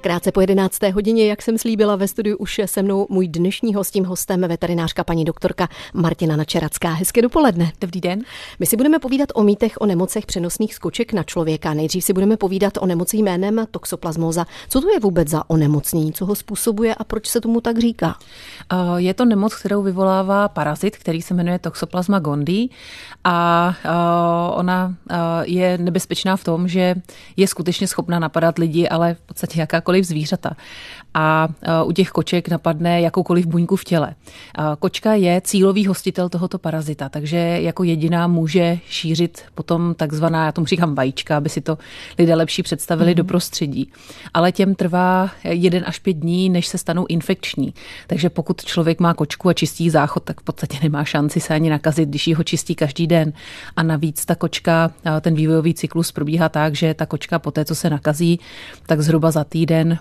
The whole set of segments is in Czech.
Krátce po 11. hodině, jak jsem slíbila ve studiu, už je se mnou můj dnešní hostím, hostem veterinářka paní doktorka Martina Načeracká. Hezké dopoledne. Dobrý den. My si budeme povídat o mýtech o nemocech přenosných skoček na člověka. Nejdřív si budeme povídat o nemoci jménem toxoplasmóza. Co to je vůbec za onemocnění, co ho způsobuje a proč se tomu tak říká? Je to nemoc, kterou vyvolává parazit, který se jmenuje Toxoplasma gondii a ona je nebezpečná v tom, že je skutečně schopná napadat lidi, ale v podstatě jakákoliv jakákoliv zvířata. A e, u těch koček napadne jakoukoliv buňku v těle. Kočka je cílový hostitel tohoto parazita, takže jako jediná může šířit potom takzvaná, já tomu říkám vajíčka, aby si to lidé lepší představili mm-hmm. do prostředí. Ale těm trvá jeden až pět dní, než se stanou infekční. Takže pokud člověk má kočku a čistí záchod, tak v podstatě nemá šanci se ani nakazit, když ji ho čistí každý den. A navíc ta kočka, ten vývojový cyklus probíhá tak, že ta kočka po té, co se nakazí, tak zhruba za týden týden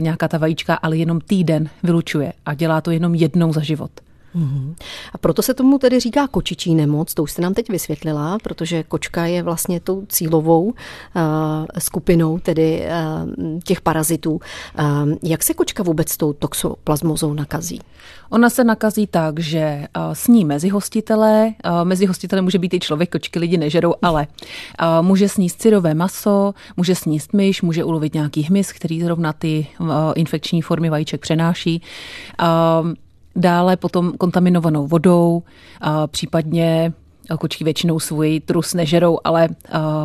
nějaká ta vajíčka, ale jenom týden vylučuje a dělá to jenom jednou za život. Mm-hmm. A proto se tomu tedy říká kočičí nemoc, to už jste nám teď vysvětlila, protože kočka je vlastně tou cílovou uh, skupinou tedy uh, těch parazitů. Uh, jak se kočka vůbec tou toxoplasmozou nakazí? Ona se nakazí tak, že uh, sní mezi hostitele, uh, mezi hostitele může být i člověk, kočky lidi nežerou, ale uh, může sníst syrové maso, může sníst myš, může ulovit nějaký hmyz, který zrovna ty uh, infekční formy vajíček přenáší. Uh, dále potom kontaminovanou vodou, případně Kočky většinou svůj trus nežerou, ale uh,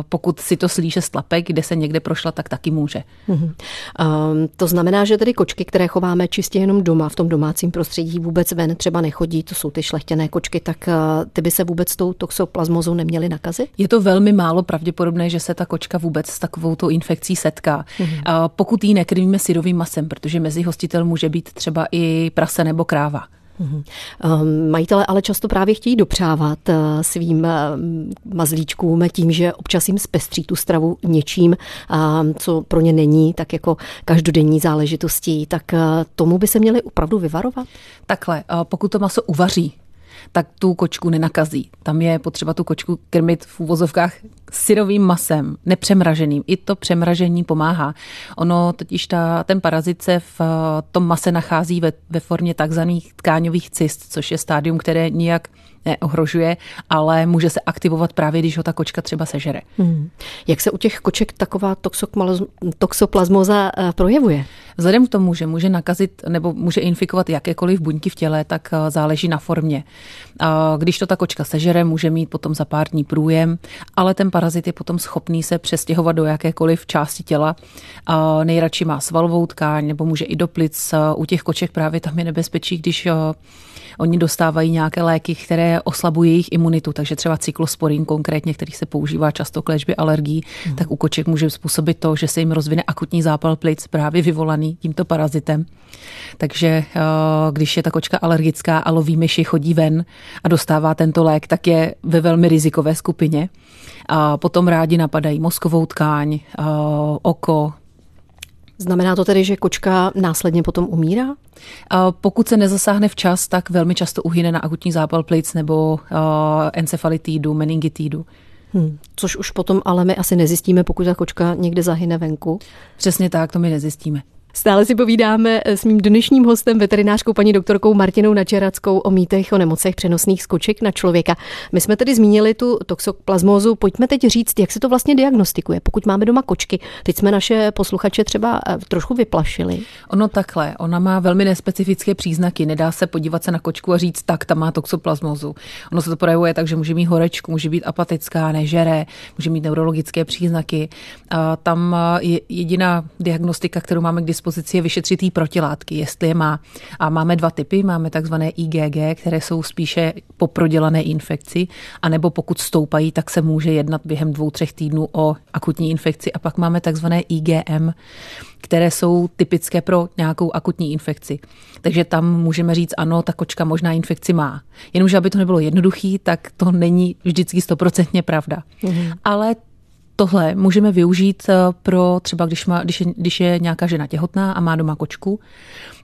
pokud si to slíže z tlapek, kde se někde prošla, tak taky může. Uh-huh. Um, to znamená, že tedy kočky, které chováme čistě jenom doma, v tom domácím prostředí, vůbec ven třeba nechodí, to jsou ty šlechtěné kočky, tak uh, ty by se vůbec tou toxoplasmozou neměly nakazit? Je to velmi málo pravděpodobné, že se ta kočka vůbec s takovou infekcí setká. Uh, pokud ji nekrmíme syrovým masem, protože mezi hostitel může být třeba i prase nebo kráva. Mhm. Ehm, majitele ale často právě chtějí dopřávat eh, svým eh, mazlíčkům tím, že občas jim zpestří tu stravu něčím, ehm, co pro ně není tak jako každodenní záležitostí, tak tomu by se měli opravdu vyvarovat? Takhle, pokud to maso uvaří, tak tu kočku nenakazí. Tam je potřeba tu kočku krmit v úvozovkách syrovým masem, nepřemraženým. I to přemražení pomáhá. Ono totiž ta, ten parazit se v tom mase nachází ve, ve formě takzvaných tkáňových cyst, což je stádium, které nijak neohrožuje, ale může se aktivovat právě, když ho ta kočka třeba sežere. Hmm. Jak se u těch koček taková toxoplasmoza eh, projevuje? Vzhledem k tomu, že může nakazit nebo může infikovat jakékoliv buňky v těle, tak eh, záleží na formě. Když to ta kočka sežere, může mít potom za pár dní průjem, ale ten parazit je potom schopný se přestěhovat do jakékoliv části těla. Nejradši má svalovou tkáň nebo může i do plic. U těch koček právě tam je nebezpečí, když eh, oni dostávají nějaké léky, které oslabují jejich imunitu, takže třeba cyklosporin konkrétně, který se používá často k léčbě alergií, mm. tak u koček může způsobit to, že se jim rozvine akutní zápal plic právě vyvolaný tímto parazitem. Takže eh, když je ta kočka alergická a loví myši, chodí ven a dostává tento lék, tak je ve velmi rizikové skupině. A potom rádi napadají mozkovou tkáň, eh, oko, Znamená to tedy, že kočka následně potom umírá? Pokud se nezasáhne včas, tak velmi často uhyne na akutní zápal plic nebo encefalitídu, meningitídu. Hmm. Což už potom ale my asi nezjistíme, pokud ta kočka někde zahyne venku. Přesně tak, to my nezjistíme. Stále si povídáme s mým dnešním hostem, veterinářkou paní doktorkou Martinou Načerackou o mýtech o nemocech přenosných skoček na člověka. My jsme tedy zmínili tu toxoplasmózu. Pojďme teď říct, jak se to vlastně diagnostikuje. Pokud máme doma kočky, teď jsme naše posluchače třeba eh, trošku vyplašili. Ono takhle, ona má velmi nespecifické příznaky. Nedá se podívat se na kočku a říct, tak, ta má toxoplasmózu. Ono se to projevuje tak, že může mít horečku, může být apatická, nežere, může mít neurologické příznaky. A tam eh, je jediná diagnostika, kterou máme k dispozici, dispozici je vyšetřit protilátky, jestli je má. A máme dva typy. Máme takzvané IgG, které jsou spíše po prodělané infekci, anebo pokud stoupají, tak se může jednat během dvou, třech týdnů o akutní infekci. A pak máme takzvané IgM, které jsou typické pro nějakou akutní infekci. Takže tam můžeme říct, ano, ta kočka možná infekci má. Jenomže, aby to nebylo jednoduchý, tak to není vždycky stoprocentně pravda. Mm-hmm. Ale tohle můžeme využít eh, pro třeba, když, má, když, je, když je nějaká žena těhotná a má doma kočku,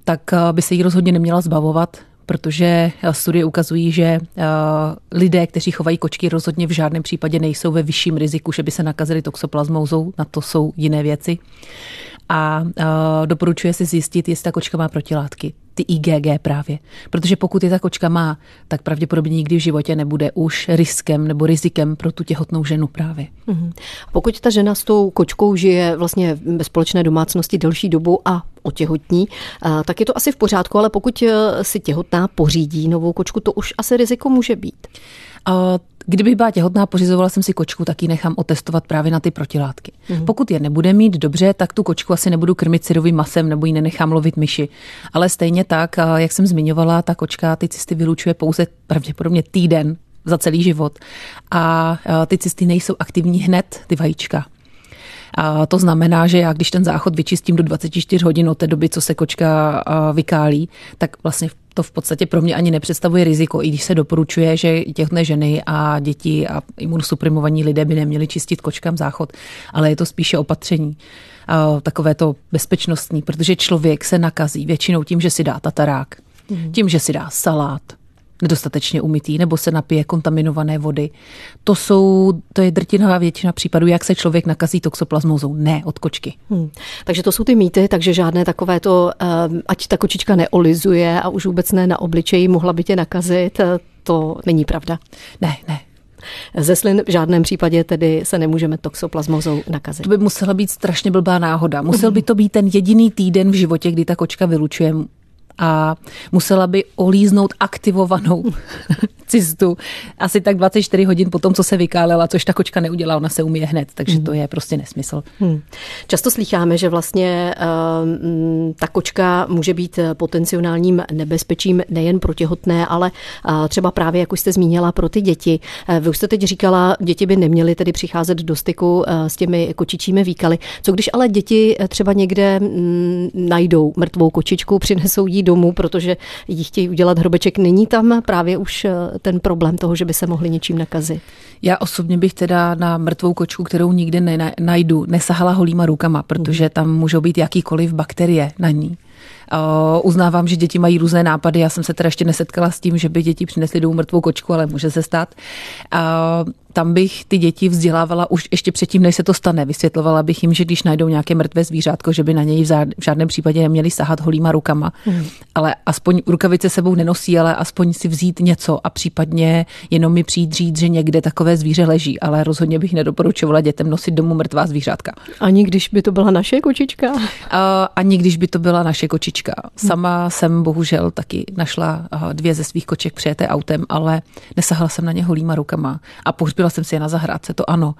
tak eh, by se jí rozhodně neměla zbavovat, protože studie ukazují, že lidé, kteří chovají kočky, rozhodně v žádném případě nejsou ve vyšším riziku, že by se nakazili toxoplasmózou, na to jsou jiné věci. A doporučuje si zjistit, jestli ta kočka má protilátky ty IgG právě. Protože pokud je ta kočka má, tak pravděpodobně nikdy v životě nebude už riskem nebo rizikem pro tu těhotnou ženu právě. Mm-hmm. Pokud ta žena s tou kočkou žije vlastně ve společné domácnosti delší dobu a otěhotní, tak je to asi v pořádku, ale pokud e, si těhotná pořídí novou kočku, to už asi riziko může být. Kdybych byla těhotná, pořizovala jsem si kočku, tak ji nechám otestovat právě na ty protilátky. Mm. Pokud je nebude mít dobře, tak tu kočku asi nebudu krmit syrovým masem nebo ji nenechám lovit myši. Ale stejně tak, jak jsem zmiňovala, ta kočka ty cysty vylučuje pouze pravděpodobně týden za celý život. A ty cysty nejsou aktivní hned, ty vajíčka. A to znamená, že já, když ten záchod vyčistím do 24 hodin od té doby, co se kočka vykálí, tak vlastně to v podstatě pro mě ani nepředstavuje riziko, i když se doporučuje, že těhotné ženy a děti a imunosuprimovaní lidé by neměli čistit kočkám záchod, ale je to spíše opatření takové to bezpečnostní, protože člověk se nakazí většinou tím, že si dá tatarák, mm. tím, že si dá salát, nedostatečně umytý nebo se napije kontaminované vody. To jsou, to je drtinová většina případů, jak se člověk nakazí toxoplasmózou, ne od kočky. Hmm. Takže to jsou ty mýty, takže žádné takové to, ehm, ať ta kočička neolizuje a už vůbec ne na obličeji, mohla by tě nakazit, eh, to není pravda. Ne, ne, ze slin v žádném případě tedy se nemůžeme toxoplasmozou nakazit. To by musela být strašně blbá náhoda. Musel by to být ten jediný týden v životě, kdy ta kočka vylučuje a musela by olíznout aktivovanou cystu asi tak 24 hodin po tom, co se vykálela, což ta kočka neudělá, ona se umí hned, takže hmm. to je prostě nesmysl. Hmm. Často slycháme, že vlastně uh, ta kočka může být potenciálním nebezpečím nejen pro těhotné, ale uh, třeba právě, jak už jste zmínila, pro ty děti. Uh, vy už jste teď říkala, děti by neměly tedy přicházet do styku uh, s těmi kočičími výkaly. Co když ale děti třeba někde um, najdou mrtvou kočičku, přinesou jí domů, protože jí chtějí udělat hrobeček, není tam právě už ten problém toho, že by se mohli něčím nakazit? Já osobně bych teda na mrtvou kočku, kterou nikdy nenajdu, nesahala holýma rukama, protože tam můžou být jakýkoliv bakterie na ní. Uznávám, že děti mají různé nápady. Já jsem se teda ještě nesetkala s tím, že by děti přinesly domů mrtvou kočku, ale může se stát tam bych ty děti vzdělávala už ještě předtím, než se to stane. Vysvětlovala bych jim, že když najdou nějaké mrtvé zvířátko, že by na něj v žádném případě neměli sahat holýma rukama. Hmm. Ale aspoň rukavice sebou nenosí, ale aspoň si vzít něco a případně jenom mi přijít říct, že někde takové zvíře leží. Ale rozhodně bych nedoporučovala dětem nosit domů mrtvá zvířátka. Ani když by to byla naše kočička? A, ani když by to byla naše kočička. Sama hmm. jsem bohužel taky našla dvě ze svých koček přijeté autem, ale nesahala jsem na ně holýma rukama. A pohřbila jsem si je na zahrádce, to ano.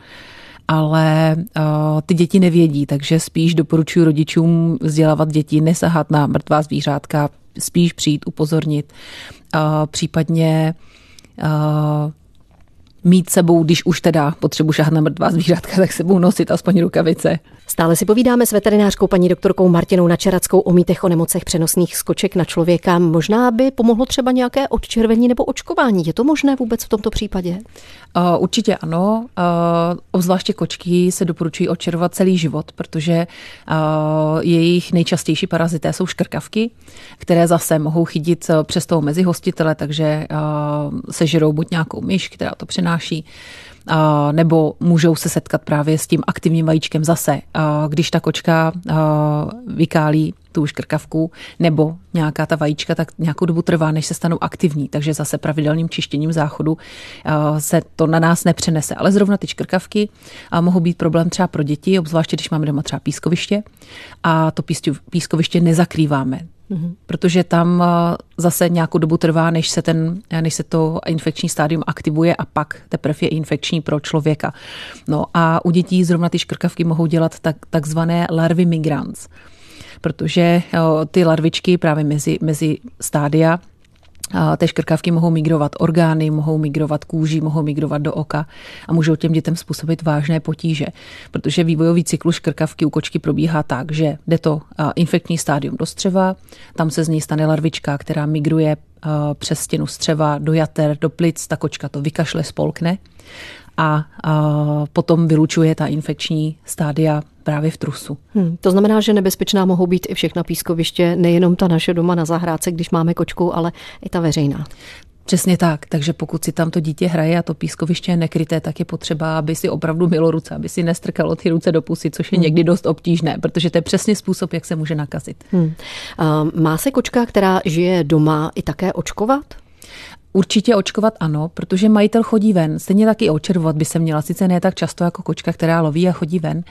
Ale uh, ty děti nevědí, takže spíš doporučuji rodičům vzdělávat děti, nesahat na mrtvá zvířátka, spíš přijít, upozornit, uh, případně uh, mít sebou, když už teda potřebuji šahat na mrtvá zvířátka, tak sebou nosit aspoň rukavice. Stále si povídáme s veterinářkou paní doktorkou Martinou Načerackou o mýtech o nemocech přenosných skoček na člověka. Možná by pomohlo třeba nějaké odčervení nebo očkování. Je to možné vůbec v tomto případě? Uh, určitě ano. Uh, obzvláště kočky se doporučují odčerovat celý život, protože uh, jejich nejčastější parazité jsou škrkavky, které zase mohou chytit přes toho mezi hostitele, takže sežerou buď nějakou myš, která to přenáší, nebo můžou se setkat právě s tím aktivním vajíčkem zase, když ta kočka vykálí tu škrkavku, nebo nějaká ta vajíčka, tak nějakou dobu trvá, než se stanou aktivní. Takže zase pravidelným čištěním záchodu se to na nás nepřenese. Ale zrovna ty škrkavky mohou být problém třeba pro děti, obzvláště když máme doma třeba pískoviště a to pískoviště nezakrýváme. Mm-hmm. Protože tam eh, zase nějakou dobu trvá, než se, ten, než se to infekční stádium aktivuje a pak teprve je infekční pro člověka. No a u dětí zrovna ty škrkavky mohou dělat tak, takzvané larvy migrants protože eh, ty larvičky právě mezi, mezi stádia té škrkavky mohou migrovat orgány, mohou migrovat kůži, mohou migrovat do oka a můžou těm dětem způsobit vážné potíže, protože vývojový cyklus škrkavky u kočky probíhá tak, že jde to infektní stádium do střeva, tam se z ní stane larvička, která migruje přes stěnu střeva do jater, do plic, ta kočka to vykašle, spolkne a, a potom vylučuje ta infekční stádia právě v trusu. Hmm, to znamená, že nebezpečná mohou být i všechna pískoviště, nejenom ta naše doma na zahrádce, když máme kočku, ale i ta veřejná. Přesně tak, takže pokud si tam to dítě hraje a to pískoviště je nekryté, tak je potřeba, aby si opravdu milo ruce, aby si nestrkalo ty ruce do pusy, což je hmm. někdy dost obtížné, protože to je přesně způsob, jak se může nakazit. Hmm. Má se kočka, která žije doma, i také očkovat? Určitě očkovat ano, protože majitel chodí ven. Stejně taky očervovat by se měla, sice ne tak často jako kočka, která loví a chodí ven,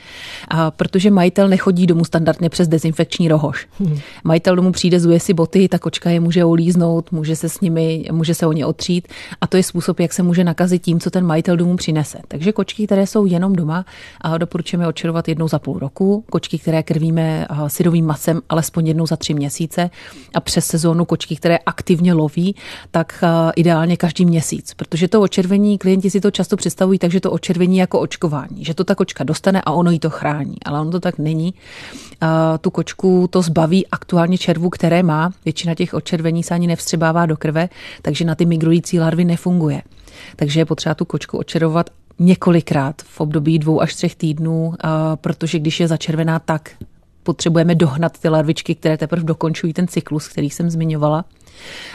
a protože majitel nechodí domů standardně přes dezinfekční rohož. Hmm. Majitel domů přijde, zuje si boty, ta kočka je může ulíznout, může se s nimi, může se o ně otřít a to je způsob, jak se může nakazit tím, co ten majitel domů přinese. Takže kočky, které jsou jenom doma, a doporučujeme očerovat jednou za půl roku, kočky, které krvíme syrovým masem alespoň jednou za tři měsíce a přes sezónu kočky, které aktivně loví, tak ideálně každý měsíc, protože to očervení, klienti si to často představují takže to očervení jako očkování, že to ta kočka dostane a ono jí to chrání, ale ono to tak není. Tu kočku to zbaví aktuálně červu, které má, většina těch očervení se ani nevstřebává do krve, takže na ty migrující larvy nefunguje. Takže je potřeba tu kočku očerovat několikrát v období dvou až třech týdnů, protože když je začervená, tak potřebujeme dohnat ty larvičky, které teprve dokončují ten cyklus, který jsem zmiňovala.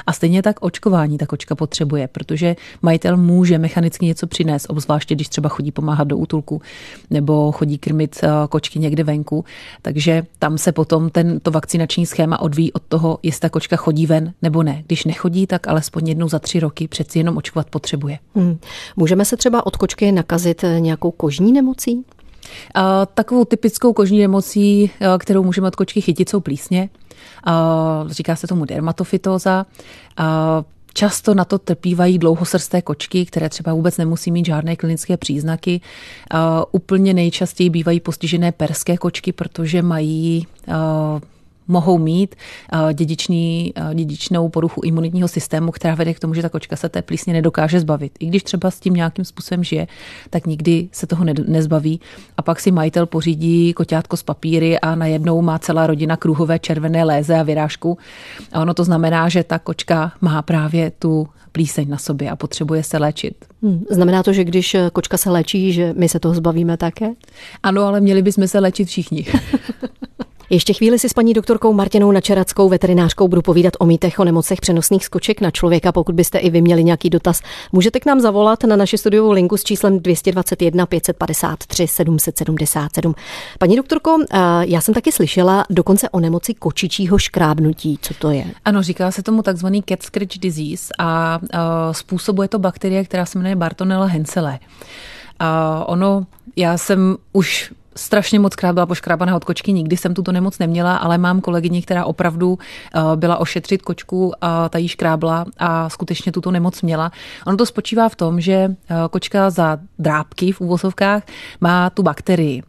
A stejně tak očkování ta kočka potřebuje, protože majitel může mechanicky něco přinést, obzvláště když třeba chodí pomáhat do útulku nebo chodí krmit eh, kočky někde venku. Takže tam se potom ten, to vakcinační schéma odvíjí od toho, jestli ta kočka chodí ven nebo ne. Když nechodí, tak alespoň jednou za tři roky přeci jenom očkovat potřebuje. Hmm. Můžeme se třeba od kočky nakazit eh, nějakou kožní nemocí? Takovou typickou kožní nemocí, eh, kterou můžeme od kočky chytit, jsou plísně. Říká se tomu dermatofytóza. Často na to trpívají dlouhosrsté kočky, které třeba vůbec nemusí mít žádné klinické příznaky. Úplně nejčastěji bývají postižené perské kočky, protože mají mohou mít eh, dědičný, eh, dědičnou poruchu imunitního systému, která vede k tomu, že ta kočka se té plísně nedokáže zbavit. I když třeba s tím nějakým způsobem žije, tak nikdy se toho nezbaví. A pak si majitel pořídí koťátko z papíry a najednou má celá rodina kruhové červené léze a vyrážku. A ono to znamená, že ta kočka má právě tu plíseň na sobě a potřebuje se léčit. Hmm. Znamená to, že když eh, kočka se léčí, že my se toho zbavíme také? Ano, ale měli bychom se léčit všichni. Ještě chvíli si s paní doktorkou Martinou Načerackou, veterinářkou, budu povídat o mýtech o nemocech přenosných skoček na člověka. Pokud byste i vy měli nějaký dotaz, můžete k nám zavolat na naši studiovou linku s číslem 221 553 777. Paní doktorko, eh, já jsem taky slyšela dokonce o nemoci kočičího škrábnutí. Co to je? Ano, říká se tomu takzvaný cat scratch disease a eh, způsobuje to bakterie, která se jmenuje Bartonella henselae. A ono, já jsem už strašně moc krát byla poškrábaná od kočky, nikdy jsem tuto nemoc neměla, ale mám kolegyni, která opravdu eh, byla ošetřit kočku a ta jí škrábla a skutečně tuto nemoc měla. Ono to spočívá v tom, že eh, kočka za drápky v úvozovkách má tu bakterii.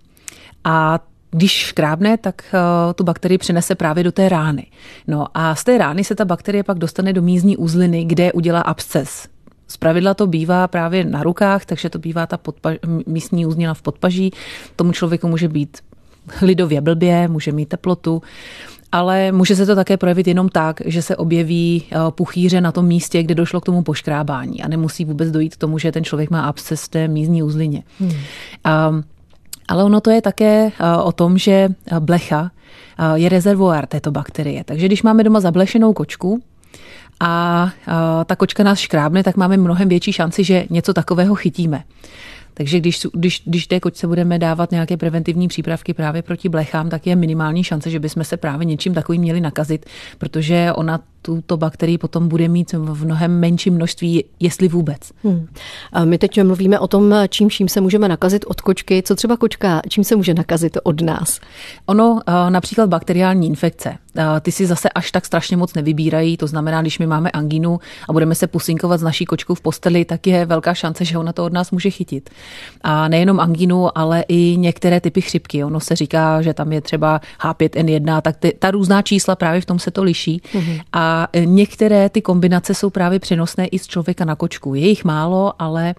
A když škrábne, tak uh, tu bakterii přenese právě do té rány. No a z té rány se ta bakterie pak dostane do mízní uzliny, kde udělá absces. Z pravidla to bývá právě na rukách, takže to bývá ta podpa- místní úznina v podpaží. Tomu člověku může být lidově blbě, může mít teplotu, ale může se to také projevit jenom tak, že se objeví eh, puchýře na tom místě, kde došlo k tomu poškrábání a nemusí vůbec dojít k tomu, že ten člověk má absces té mízní uzlině. Hmm. Um, ale ono to je také eh, o tom, že blecha je rezervoár této bakterie. Takže když máme doma zablešenou kočku, a ta kočka nás škrábne, tak máme mnohem větší šanci, že něco takového chytíme. Takže když, když, když té kočce budeme dávat nějaké preventivní přípravky právě proti blechám, tak je minimální šance, že bychom se právě něčím takovým měli nakazit, protože ona tuto bakterii potom bude mít v mnohem menším množství, jestli vůbec. Hmm. A my teď mluvíme o tom, čím vším se můžeme nakazit od kočky. Co třeba kočka, čím se může nakazit od nás? Ono, například bakteriální infekce. Ty si zase až tak strašně moc nevybírají, to znamená, když my máme angínu a budeme se pusinkovat s naší kočkou v posteli, tak je velká šance, že ona to od nás může chytit. A nejenom angínu, ale i některé typy chřipky. Ono se říká, že tam je třeba H5N1, tak ty, ta různá čísla právě v tom se to liší. Hmm. A A některé ty kombinace jsou právě přenosné i z člověka na kočku. Je jich málo, ale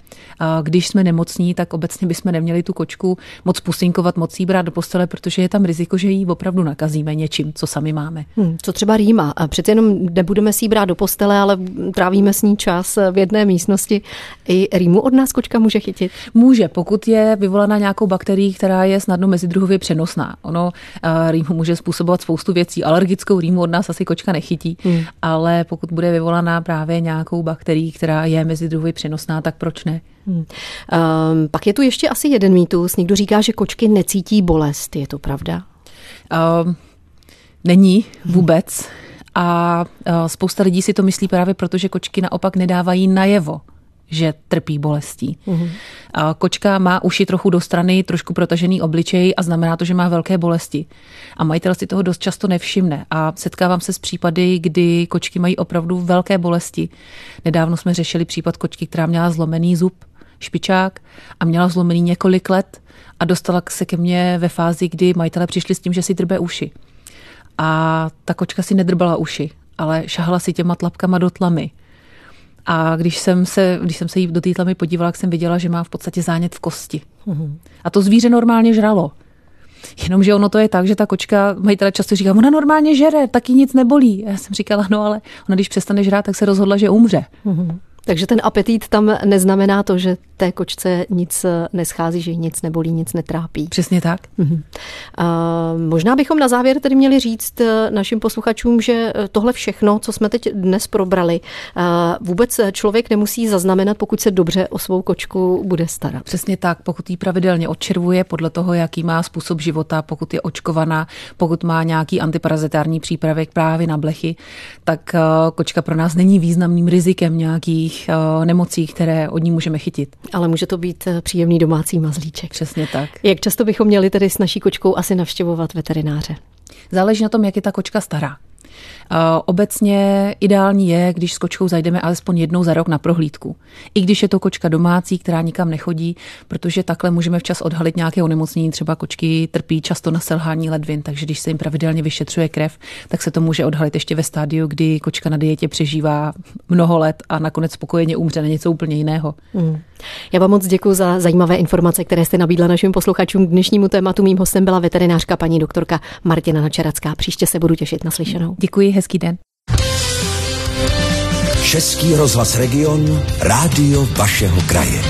když jsme nemocní, tak obecně bychom neměli tu kočku moc pusinkovat, moc jí brát do postele, protože je tam riziko, že ji opravdu nakazíme něčím, co sami máme. Hmm, co třeba rýma? Přece jenom nebudeme si ji brát do postele, ale trávíme s ní čas v jedné místnosti. I rýmu od nás kočka může chytit? Může, pokud je vyvolaná nějakou bakterií, která je snadno mezidruhově přenosná. Ono rýmu může způsobovat spoustu věcí. Alergickou rýmu od nás asi kočka nechytí, hmm. Ale pokud bude vyvolaná právě nějakou bakterií, která je mezidruhově přenosná, tak proč ne? Hmm. Um, pak je tu ještě asi jeden mýtus. Někdo říká, že kočky necítí bolest. Je to pravda? Um, není vůbec. A uh, spousta lidí si to myslí právě proto, že kočky naopak nedávají najevo že trpí bolestí. Mm-hmm. A kočka má uši trochu do strany, trošku protažený obličej a znamená to, že má velké bolesti. A majitel si toho dost často nevšimne. A setkávám se s případy, kdy kočky mají opravdu velké bolesti. Nedávno jsme řešili případ kočky, která měla zlomený zub, špičák a měla zlomený několik let a dostala se ke mně ve fázi, kdy majitele přišli s tím, že si drbe uši. A ta kočka si nedrbala uši, ale šahala si těma tlapkama do tlamy. A když jsem se, když jsem se jí do té tlamy podívala, tak jsem viděla, že má v podstatě zánět v kosti. Mm-hmm. A to zvíře normálně žralo. Jenomže ono to je tak, že ta kočka, majitel často říká, ona normálně žere, taky nic nebolí. A já jsem říkala, no ale ona když přestane žrát, tak se rozhodla, že umře. Mm-hmm. Takže ten apetit tam neznamená to, že té kočce nic neschází, že nic nebolí, nic netrápí. Přesně tak. Mhm. A možná bychom na závěr tedy měli říct eh, našim posluchačům, že eh, tohle všechno, co jsme teď dnes probrali, eh, vůbec člověk nemusí zaznamenat, pokud se dobře o svou kočku bude starat. Přesně tak, pokud ji pravidelně odčervuje podle toho, jaký má způsob života, pokud je očkovaná, pokud má nějaký antiparazitární přípravek právě na blechy, tak kočka pro nás není významným rizikem nějakých nemocí, které od ní můžeme chytit ale může to být eh, příjemný domácí mazlíček. Přesně tak. Jak často bychom měli tedy s naší kočkou asi navštěvovat veterináře? Záleží na tom, jak je ta kočka stará. Obecně ideální je, když s kočkou zajdeme alespoň jednou za rok na prohlídku. I když je to kočka domácí, která nikam nechodí, protože takhle můžeme včas odhalit nějaké onemocnění. Třeba kočky trpí často na selhání ledvin, takže když se jim pravidelně vyšetřuje krev, tak se to může odhalit ještě ve stádiu, kdy kočka na dietě přežívá mnoho let a nakonec spokojeně umře na něco úplně jiného. Hmm. Já vám moc děkuji za zajímavé informace, které jste nabídla našim posluchačům k dnešnímu tématu. Mým hostem byla veterinářka paní doktorka Martina Načeracká. Příště se budu těšit na slyšenou. Děkuji, hezký den. Český rozhlas Region, rádio vašeho kraje.